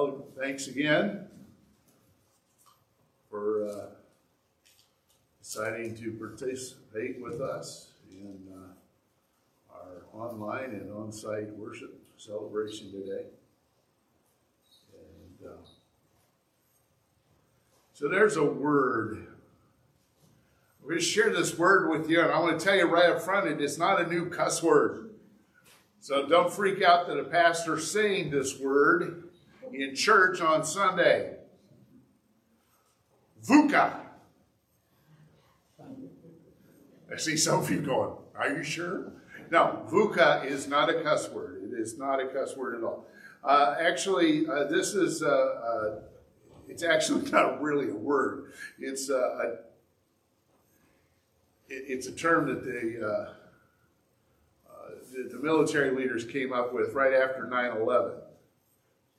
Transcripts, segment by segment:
Well, thanks again for uh, deciding to participate with us in uh, our online and on-site worship celebration today. And uh, so there's a word. We're share this word with you, and I want to tell you right up front it is not a new cuss word. So don't freak out that a pastor's saying this word in church on Sunday. VUCA. I see some of you going, Are you sure? No, VUCA is not a cuss word. It is not a cuss word at all. Uh, actually, uh, this is, uh, uh it's actually not really a word. It's uh, a, it, it's a term that they, uh, the, the military leaders came up with right after 9 11,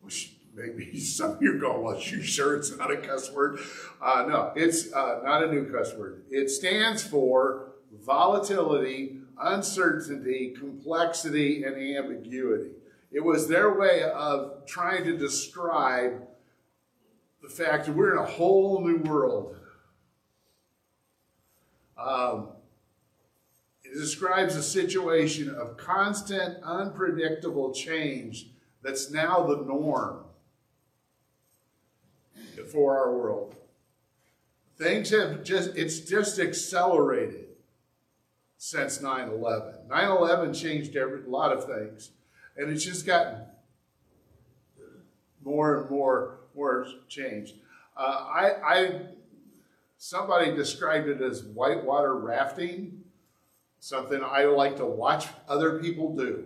which maybe some of you are going, well, you sure it's not a cuss word? Uh, no, it's uh, not a new cuss word. It stands for volatility, uncertainty, complexity, and ambiguity. It was their way of trying to describe the fact that we're in a whole new world. Um, it describes a situation of constant, unpredictable change that's now the norm for our world. Things have just, it's just accelerated since 9 11. 9 11 changed every, a lot of things, and it's just gotten more and more, more changed. Uh, I, I, somebody described it as whitewater rafting something I like to watch other people do.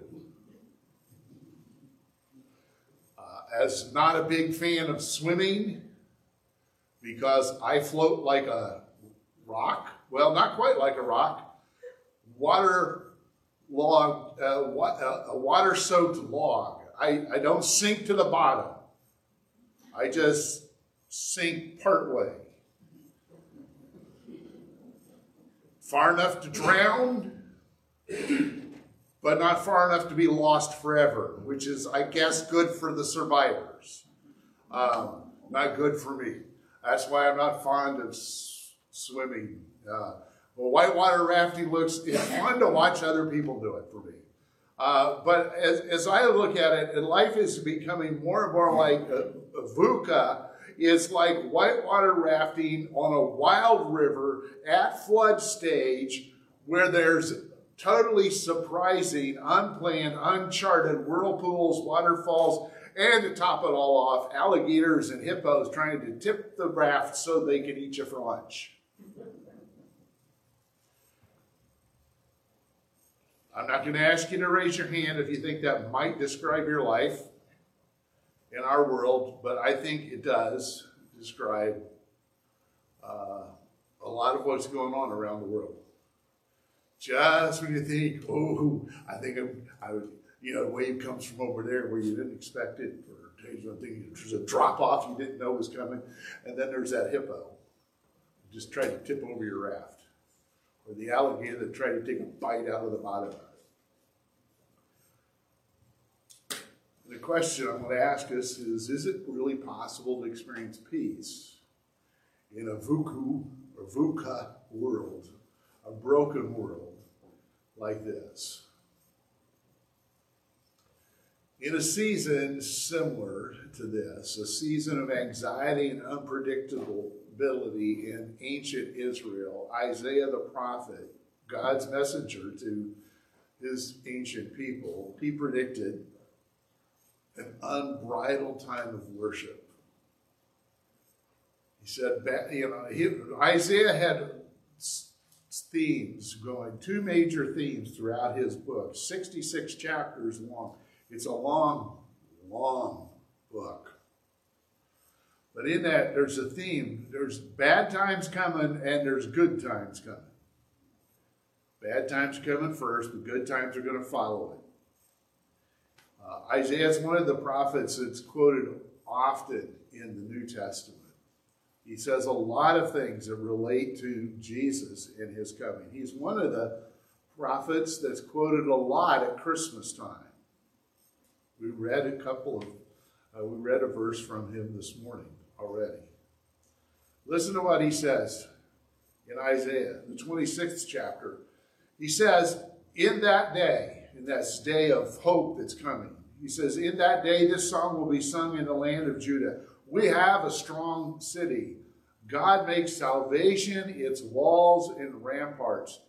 Uh, as not a big fan of swimming, because I float like a rock. Well, not quite like a rock. Water log, uh, uh a water soaked log. I, I don't sink to the bottom. I just sink partway. far enough to drown, but not far enough to be lost forever, which is, I guess, good for the survivors. Um, not good for me. That's why I'm not fond of swimming. Uh, well, whitewater rafting looks it's fun to watch other people do it for me. Uh, but as, as I look at it, life is becoming more and more like a, a VUCA is like whitewater rafting on a wild river at flood stage where there's totally surprising, unplanned, uncharted whirlpools, waterfalls, and to top it all off, alligators and hippos trying to tip the raft so they can eat you for lunch. I'm not going to ask you to raise your hand if you think that might describe your life in our world, but I think it does describe uh, a lot of what's going on around the world. Just when you think, oh, I think I'm, I would, you know, a wave comes from over there where you didn't expect it, or there's a drop off you didn't know was coming, and then there's that hippo just trying to tip over your raft, or the alligator that tried to take a bite out of the bottom of it. The question I'm going to ask us is Is it really possible to experience peace in a VUCU or VUCA world, a broken world like this? In a season similar to this, a season of anxiety and unpredictability in ancient Israel, Isaiah the prophet, God's messenger to his ancient people, he predicted an unbridled time of worship. He said, you know, Isaiah had themes going, two major themes throughout his book, 66 chapters long. It's a long, long book. But in that, there's a theme. There's bad times coming and there's good times coming. Bad times coming first, the good times are going to follow it. Uh, Isaiah is one of the prophets that's quoted often in the New Testament. He says a lot of things that relate to Jesus and his coming. He's one of the prophets that's quoted a lot at Christmas time. We read a couple of Uh, we read a verse from him this morning already. Listen to what he says in Isaiah, the 26th chapter. He says, In that day, in that day of hope that's coming, he says, In that day, this song will be sung in the land of Judah. We have a strong city. God makes salvation its walls and ramparts.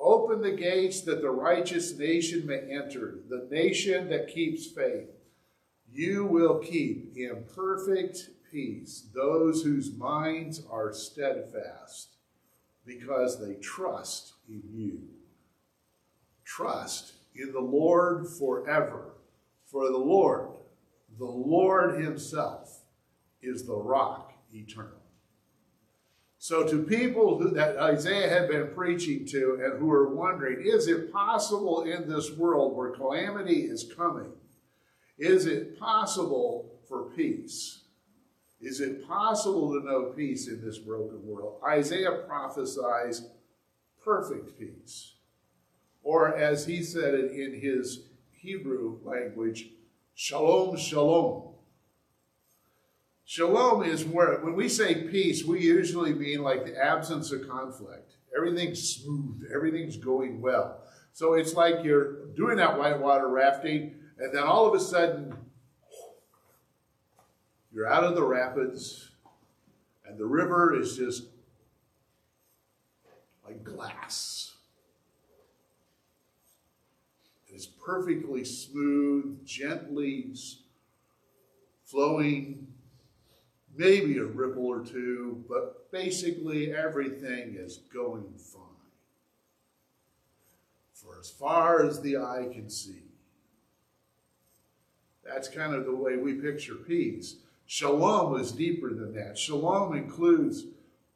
Open the gates that the righteous nation may enter, the nation that keeps faith. You will keep in perfect peace those whose minds are steadfast because they trust in you. Trust in the Lord forever. For the Lord, the Lord Himself, is the rock eternal. So, to people who, that Isaiah had been preaching to and who are wondering, is it possible in this world where calamity is coming? Is it possible for peace? Is it possible to know peace in this broken world? Isaiah prophesies perfect peace. Or as he said it in his Hebrew language, shalom, shalom. Shalom is where, when we say peace, we usually mean like the absence of conflict. Everything's smooth, everything's going well. So it's like you're doing that whitewater rafting, and then all of a sudden, you're out of the rapids, and the river is just like glass. It is perfectly smooth, gently flowing, maybe a ripple or two, but basically everything is going fine. For as far as the eye can see. That's kind of the way we picture peace. Shalom is deeper than that. Shalom includes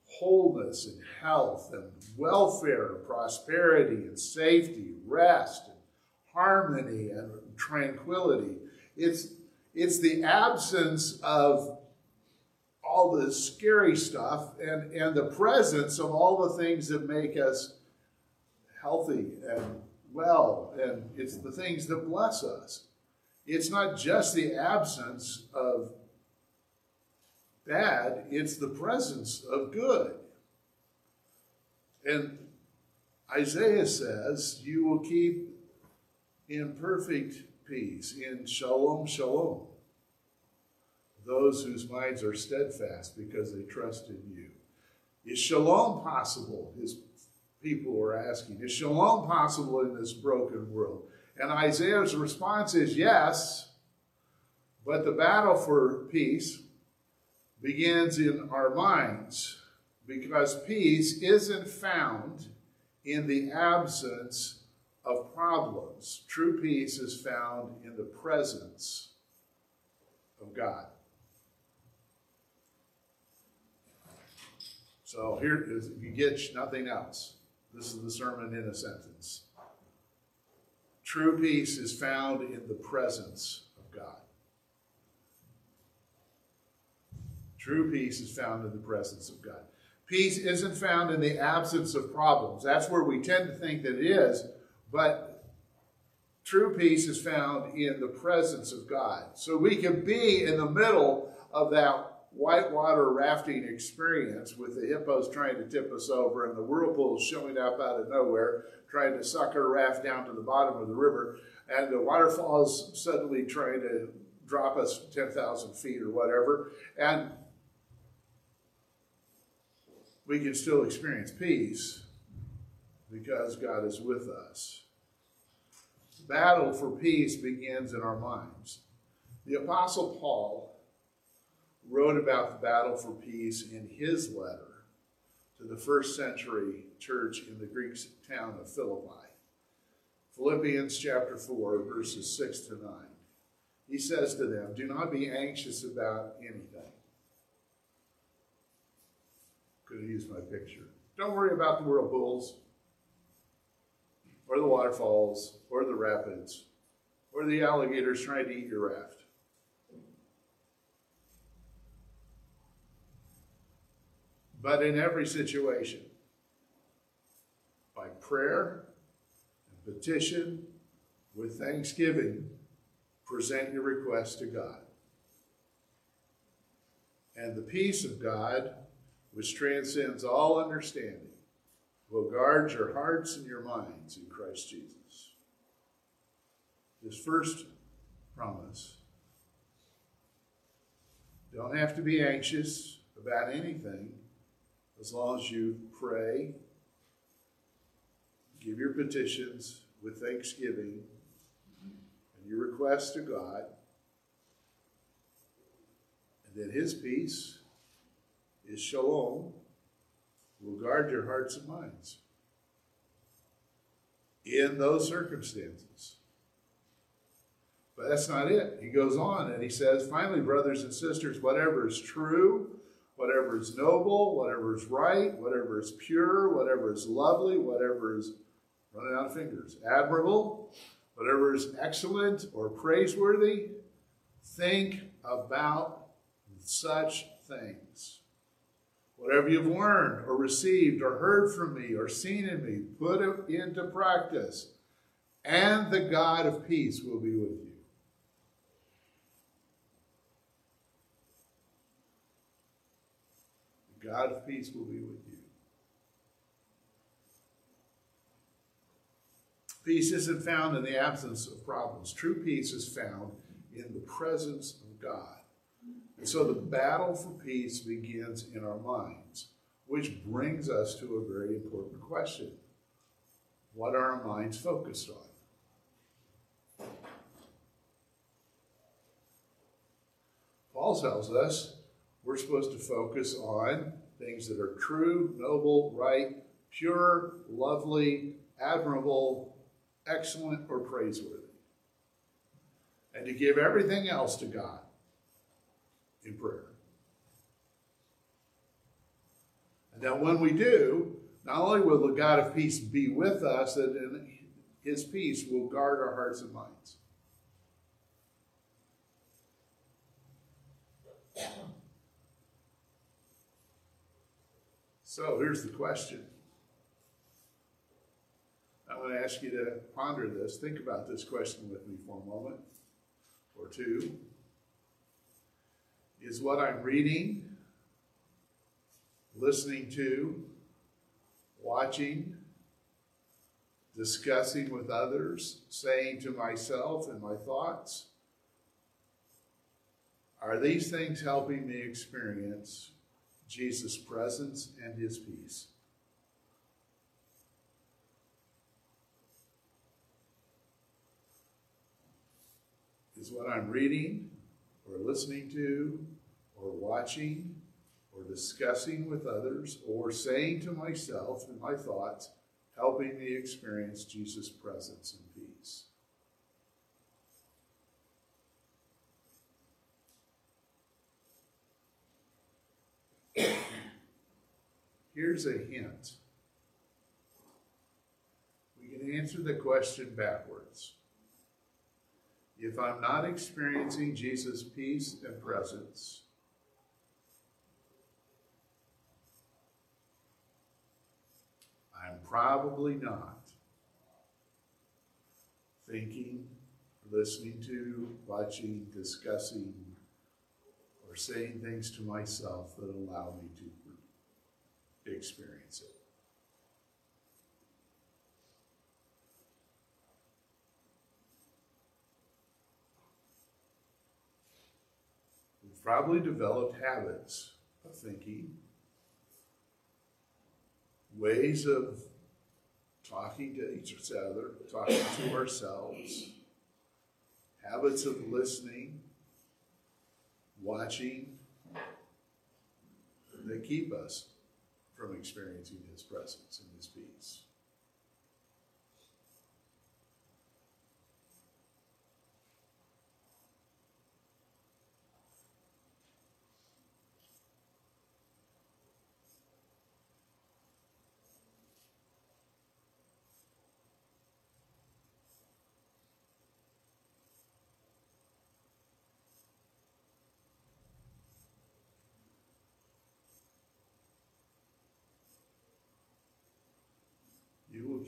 wholeness and health and welfare prosperity and safety, rest and harmony and tranquility. It's, it's the absence of all the scary stuff and, and the presence of all the things that make us healthy and well, and it's the things that bless us. It's not just the absence of bad, it's the presence of good. And Isaiah says, You will keep in perfect peace, in shalom, shalom, those whose minds are steadfast because they trust in you. Is shalom possible? His people are asking. Is shalom possible in this broken world? And Isaiah's response is yes, but the battle for peace begins in our minds because peace isn't found in the absence of problems. True peace is found in the presence of God. So here is you get nothing else. This is the sermon in a sentence. True peace is found in the presence of God. True peace is found in the presence of God. Peace isn't found in the absence of problems. That's where we tend to think that it is, but true peace is found in the presence of God. So we can be in the middle of that whitewater rafting experience with the hippos trying to tip us over and the whirlpools showing up out of nowhere, trying to suck our raft down to the bottom of the river, and the waterfalls suddenly trying to drop us 10,000 feet or whatever. And we can still experience peace because God is with us. The battle for peace begins in our minds. The Apostle Paul wrote about the battle for peace in his letter to the first century church in the Greek town of Philippi. Philippians chapter 4, verses 6 to 9. He says to them, Do not be anxious about anything could have used my picture. Don't worry about the whirlpools, or the waterfalls, or the rapids, or the alligators trying to eat your raft. But in every situation, by prayer and petition with thanksgiving, present your request to God. And the peace of God, which transcends all understanding, will guard your hearts and your minds in Christ Jesus. This first promise don't have to be anxious about anything as long as you pray, give your petitions with thanksgiving, and your requests to God. And then His peace, His shalom, will guard your hearts and minds in those circumstances. But that's not it. He goes on and he says, finally, brothers and sisters, whatever is true, whatever is noble, whatever is right, whatever is pure, whatever is lovely, whatever is running out of fingers, admirable, whatever is excellent or praiseworthy, think about such things. Whatever you've learned or received or heard from me or seen in me, put it into practice, and the God of peace will be with you. The God of peace will be with you. Peace isn't found in the absence of problems. True peace is found in the presence of God. And so the battle for peace begins in our minds, which brings us to a very important question. What are our minds focused on? Paul tells us we're supposed to focus on things that are true, noble, right, pure, lovely, admirable, excellent, or praiseworthy. And to give everything else to God in prayer. And that when we do, not only will the God of peace be with us, in his peace will guard our hearts and minds. So here's the question. I want to ask you to ponder this. Think about this question with me for a moment or two. Is what I'm reading, listening to, watching, discussing with others, saying to myself and my thoughts, are these things helping me experience Jesus' presence and his peace? Is what I'm reading or listening to or watching or discussing with others or saying to myself in my thoughts, helping me experience Jesus' presence and peace. Here's a hint. We can answer the question backwards. If I'm not experiencing Jesus' peace and presence, I'm probably not thinking, listening to, watching, discussing, or saying things to myself that allow me to experience it. We've probably developed habits of thinking ways of talking to each other, talking to ourselves, habits of listening, watching, that keep us from experiencing His presence and His peace.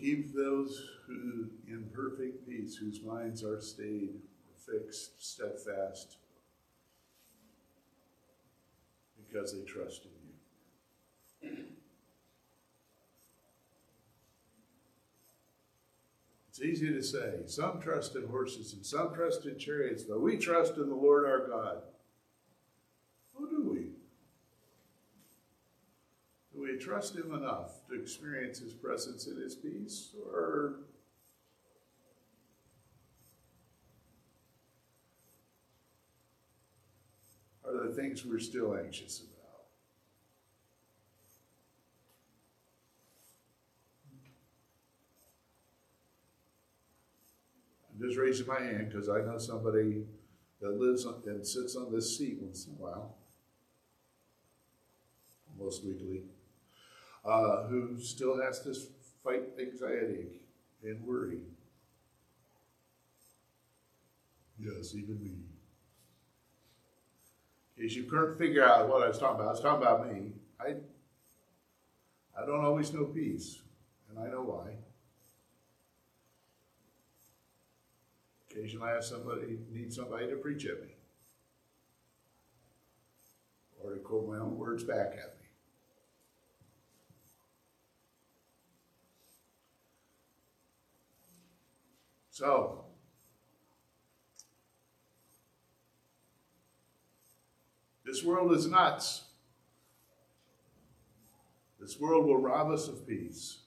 Keep those who in perfect peace, whose minds are stayed, fixed, steadfast, because they trust in you. It's easy to say, some trust in horses and some trust in chariots, but we trust in the Lord our God. Who do we? We trust Him enough to experience His presence and His peace? Or are there things we're still anxious about? I'm just raising my hand because I know somebody that lives on, and sits on this seat once in a while, most weekly, uh, who still has to fight anxiety and worry. Yes, even me. In case you couldn't figure out what I was talking about, I was talking about me. I, I don't always know peace, and I know why. Occasionally I have somebody, need somebody to preach at me. Or to quote my own words back at me. So, this world is nuts. This world will rob us of peace.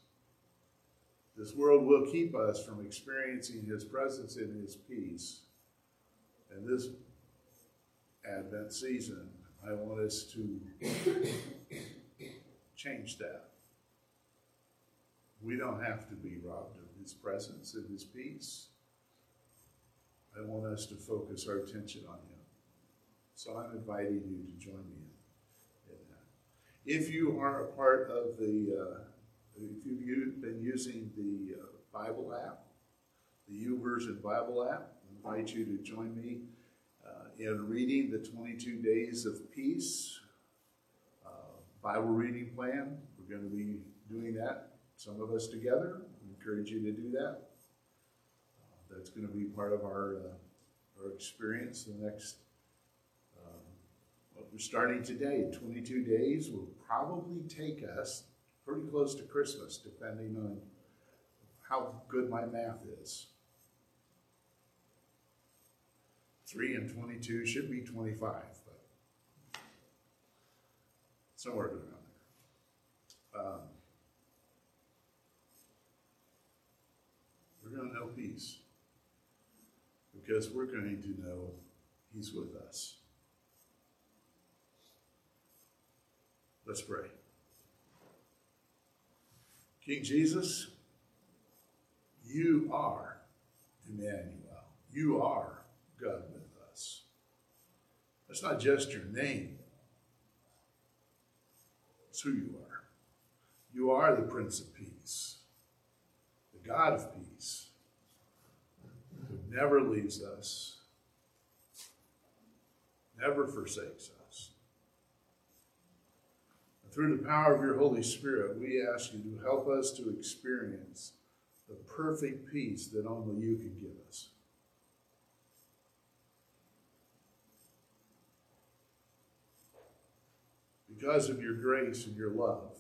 This world will keep us from experiencing His presence and His peace. And this Advent season, I want us to change that. We don't have to be robbed of His presence and His peace. I want us to focus our attention on Him. So I'm inviting you to join me in, that. If you are a part of the uh, if you've been using the uh, Bible app, the YouVersion Bible app, I invite you to join me uh, in reading the 22 Days of Peace uh, Bible reading plan. We're going to be doing that, some of us together. Encourage you to do that. Uh, that's going to be part of our, uh, our experience the next um, we're starting today. 22 days will probably take us pretty close to Christmas, depending on how good my math is. 3 and 22 should be 25, but somewhere around there. Um, peace because we're going to know He's with us. Let's pray. King Jesus, you are Emmanuel. You are God with us. That's not just your name, it's who you are. You are the Prince of Peace, the God of peace, never leaves us, never forsakes us. Through the power of your Holy Spirit, we ask you to help us to experience the perfect peace that only you can give us. Because of your grace and your love,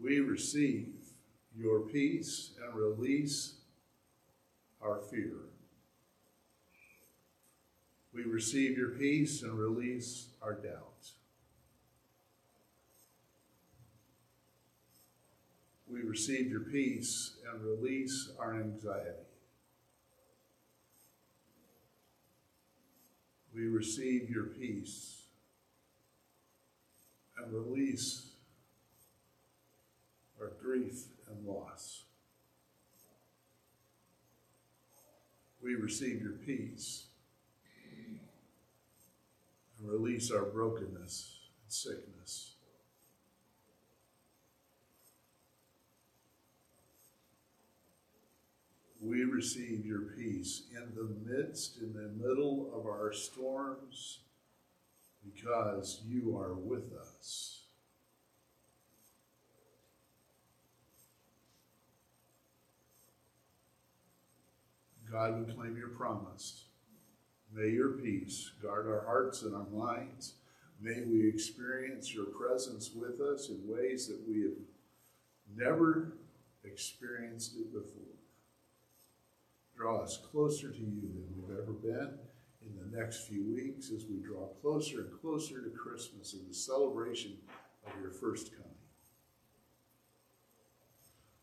we receive your peace and release our fear. We receive your peace and release our doubt. we receive your peace and release our anxiety. We receive your peace and release our grief and loss. We receive your peace and release our brokenness and sickness. we receive your peace in the midst, in the middle of our storms, because you are with us. God, we claim your promise. May your peace guard our hearts and our minds. May we experience your presence with us in ways that we have never experienced it before. Draw us closer to you than we've ever been in the next few weeks as we draw closer and closer to Christmas and the celebration of your first coming.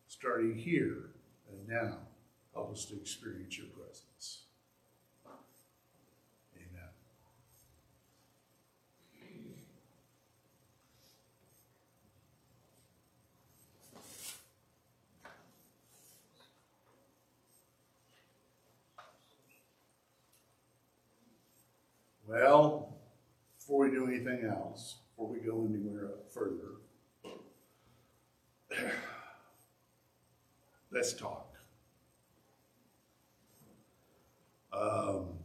Starting here and now, help us to experience your presence. Amen. Well, before we do anything else, before we go anywhere further, let's talk. Um,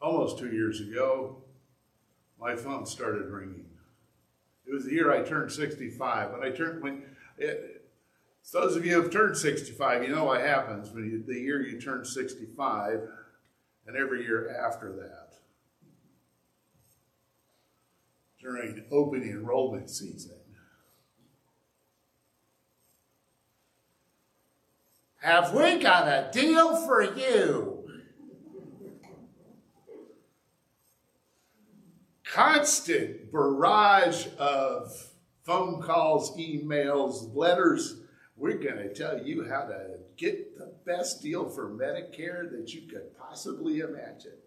almost two years ago, my phone started ringing. It was the year I turned 65. When I turned, when it, those of you who have turned 65, you know what happens when you, the year you turn 65 and every year after that. During open enrollment season. Have we got a deal for you? Constant barrage of phone calls, emails, letters. We're going to tell you how to get the best deal for Medicare that you could possibly imagine.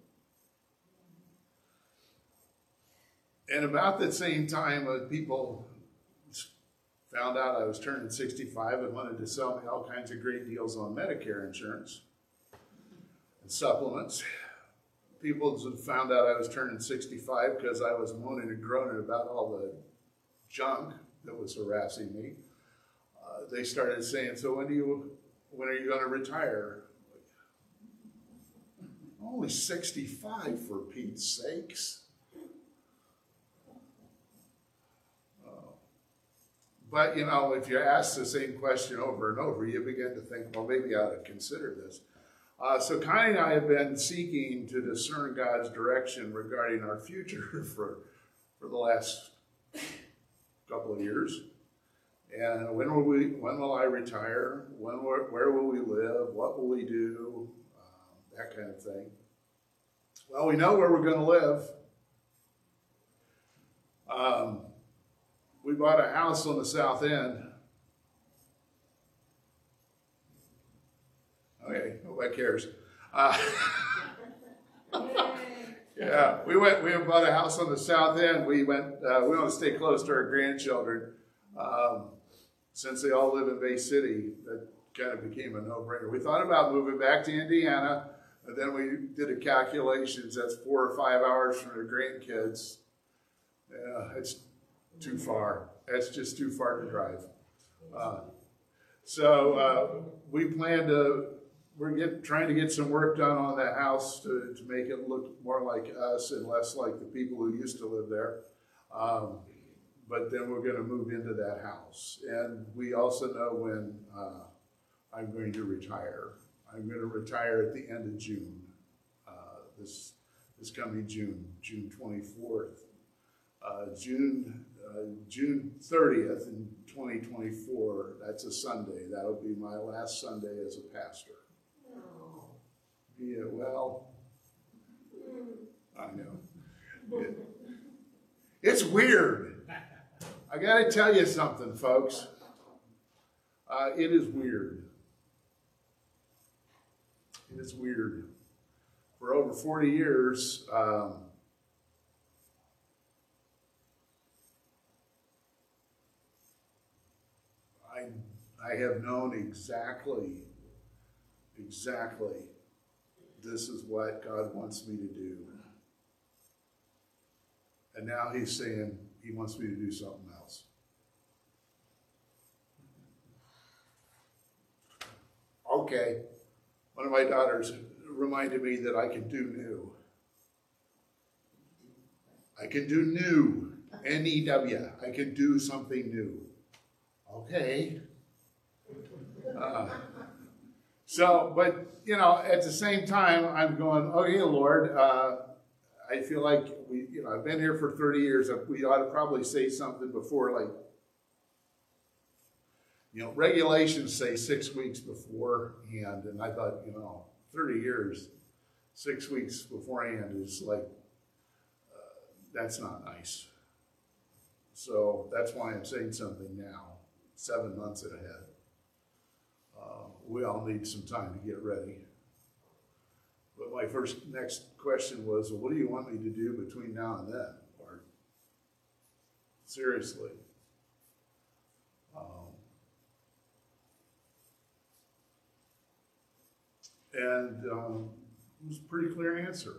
And about the same time, uh, people found out I was turning 65 and wanted to sell me all kinds of great deals on Medicare insurance and supplements. People found out I was turning 65 because I was moaning and groaning about all the junk that was harassing me. Uh, they started saying, "So when do you, when are you going to retire?" Only 65 for Pete's sakes. But you know, if you ask the same question over and over, you begin to think, well, maybe I ought to consider this. Uh, so Connie and I have been seeking to discern God's direction regarding our future for for the last couple of years. And when will we? When will I retire? When? Where, will we live? What will we do? Um, that kind of thing. Well, we know where we're going to live. Um, bought a house on the south end. Okay, nobody cares. Uh, yeah, we went. We bought a house on the south end. We went. Uh, we want to stay close to our grandchildren. Um, since they all live in Bay City, that kind of became a no-brainer. We thought about moving back to Indiana, but then we did a calculations. That's four or five hours from the grandkids. Yeah, it's too far. That's just too far to drive. Uh, so uh, we plan to, we're get, trying to get some work done on that house to, to make it look more like us and less like the people who used to live there. Um, but then we're going to move into that house. And we also know when uh, I'm going to retire. I'm going to retire at the end of June, uh, this, this coming June, June 24th. Uh, June June 30th in 2024, that's a Sunday. That'll be my last Sunday as a pastor. Oh. Yeah, well, I know. It, it's weird. I got to tell you something, folks. Uh, it is weird. It is weird. For over 40 years, um, I have known exactly, exactly this is what God wants me to do. And now he's saying he wants me to do something else. Okay. One of my daughters reminded me that I can do new. I can do new. N E W. I can do something new. Okay. Uh, so, but you know, at the same time, I'm going, okay, Lord, uh, I feel like we, you know, I've been here for 30 years. We ought to probably say something before, like, you know, regulations say six weeks beforehand, and I thought, you know, 30 years, six weeks beforehand is like, uh, that's not nice. So that's why I'm saying something now, seven months ahead. We all need some time to get ready. But my first next question was, well, what do you want me to do between now and then? Or seriously. Um, and um, it was a pretty clear answer.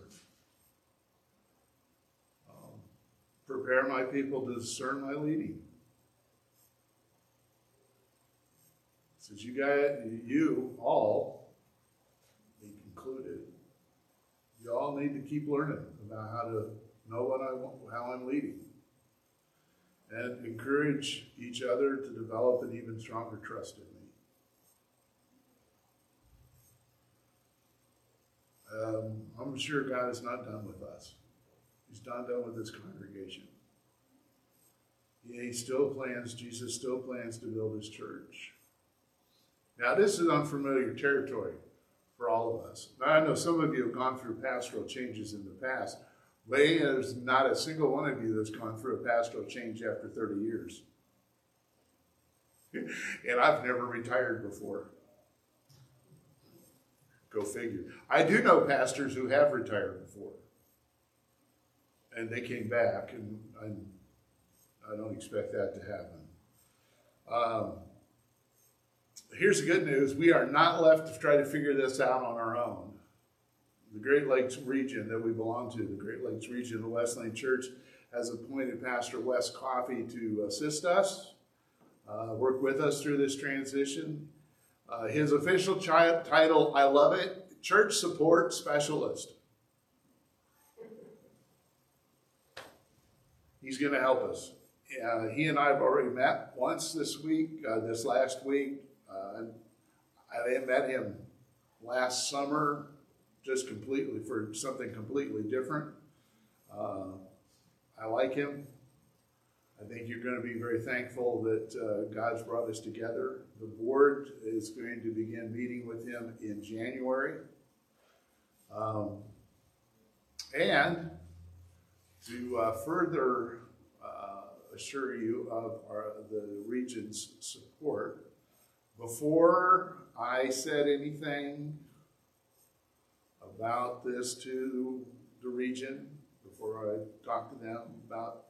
Um, prepare my people to discern my leading. Says you got you all, he concluded, you all need to keep learning about how to know what I want, how I'm leading. And encourage each other to develop an even stronger trust in me. Um, I'm sure God is not done with us. He's not done with this congregation. He still plans, Jesus still plans to build his church. Now, this is unfamiliar territory for all of us. Now, I know some of you have gone through pastoral changes in the past. But There's not a single one of you that's gone through a pastoral change after 30 years. and I've never retired before. Go figure. I do know pastors who have retired before. And they came back, and I, I don't expect that to happen. Um, here's the good news we are not left to try to figure this out on our own. The Great Lakes region that we belong to, the Great Lakes region of the Wesleyan Church, has appointed Pastor Wes Coffey to assist us, uh, work with us through this transition. Uh, his official title, I love it, Church Support Specialist. He's going to help us. Uh, he and I have already met once this week, uh, this last week. Uh, I met him last summer, just completely for something completely different. Uh, I like him. I think you're going to be very thankful that uh, God's brought us together. The board is going to begin meeting with him in January. Um, and to uh, further uh, assure you of our, the region's support, before I said anything about this to the region, before I talked to them about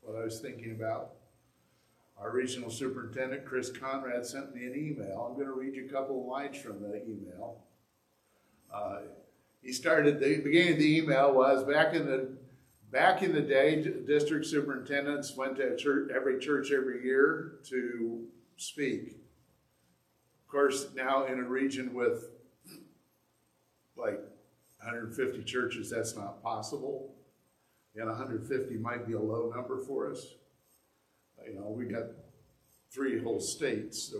what I was thinking about, our regional superintendent, Chris Conrad, sent me an email. I'm going to read you a couple of lines from the email. Uh, he started, the beginning of the email was back in the back in the day, district superintendents went to church, every church every year to speak. Of course, now in a region with like 150 churches, that's not possible. And 150 might be a low number for us. You know, we got three whole states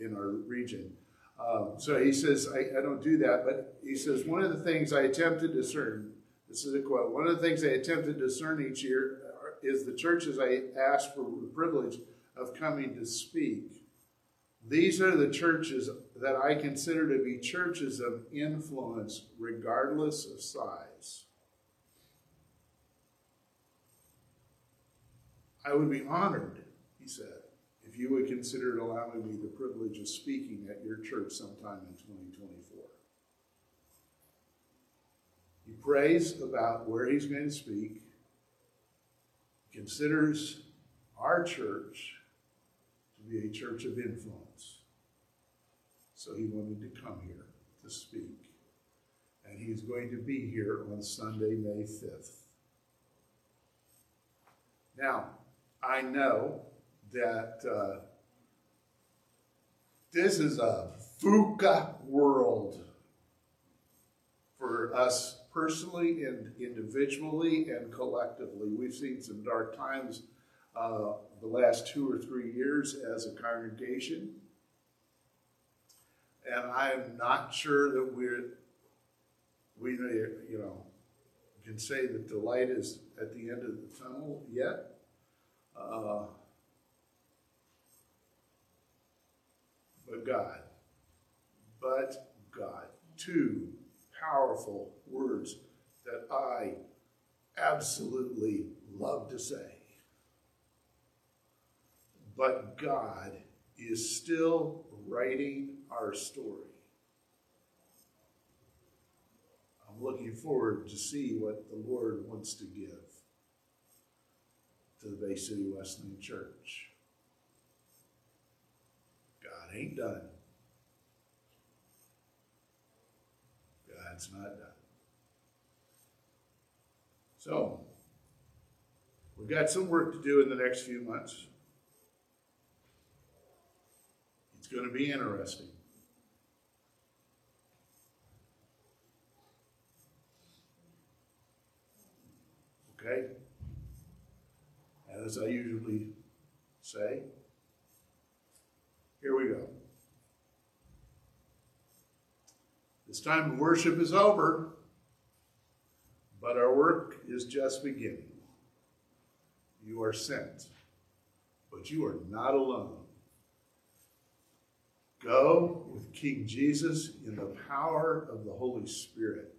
in our region. Um, so he says, I, I, don't do that, but he says, one of the things I attempt to discern, this is a quote, one of the things I attempt to discern each year is the churches I ask for the privilege of coming to speak. These are the churches that I consider to be churches of influence, regardless of size. I would be honored, he said, if you would consider allowing me the privilege of speaking at your church sometime in 2024. He prays about where he's going to speak, considers our church be a church of influence. So he wanted to come here to speak. And he's going to be here on Sunday, May 5th. Now, I know that uh, this is a VUCA world for us personally and individually and collectively. We've seen some dark times uh, the last two or three years as a congregation. And I'm not sure that we're, we, you know, can say that the light is at the end of the tunnel yet. Uh, but God, but God, two powerful words that I absolutely love to say. But God is still writing our story. I'm looking forward to see what the Lord wants to give to the Bay City Wesleyan Church. God ain't done. God's not done. So, we've got some work to do in the next few months. It's going to be interesting. Okay? As I usually say, here we go. This time of worship is over, but our work is just beginning. You are sent, but you are not alone. Go with King Jesus in the power of the Holy Spirit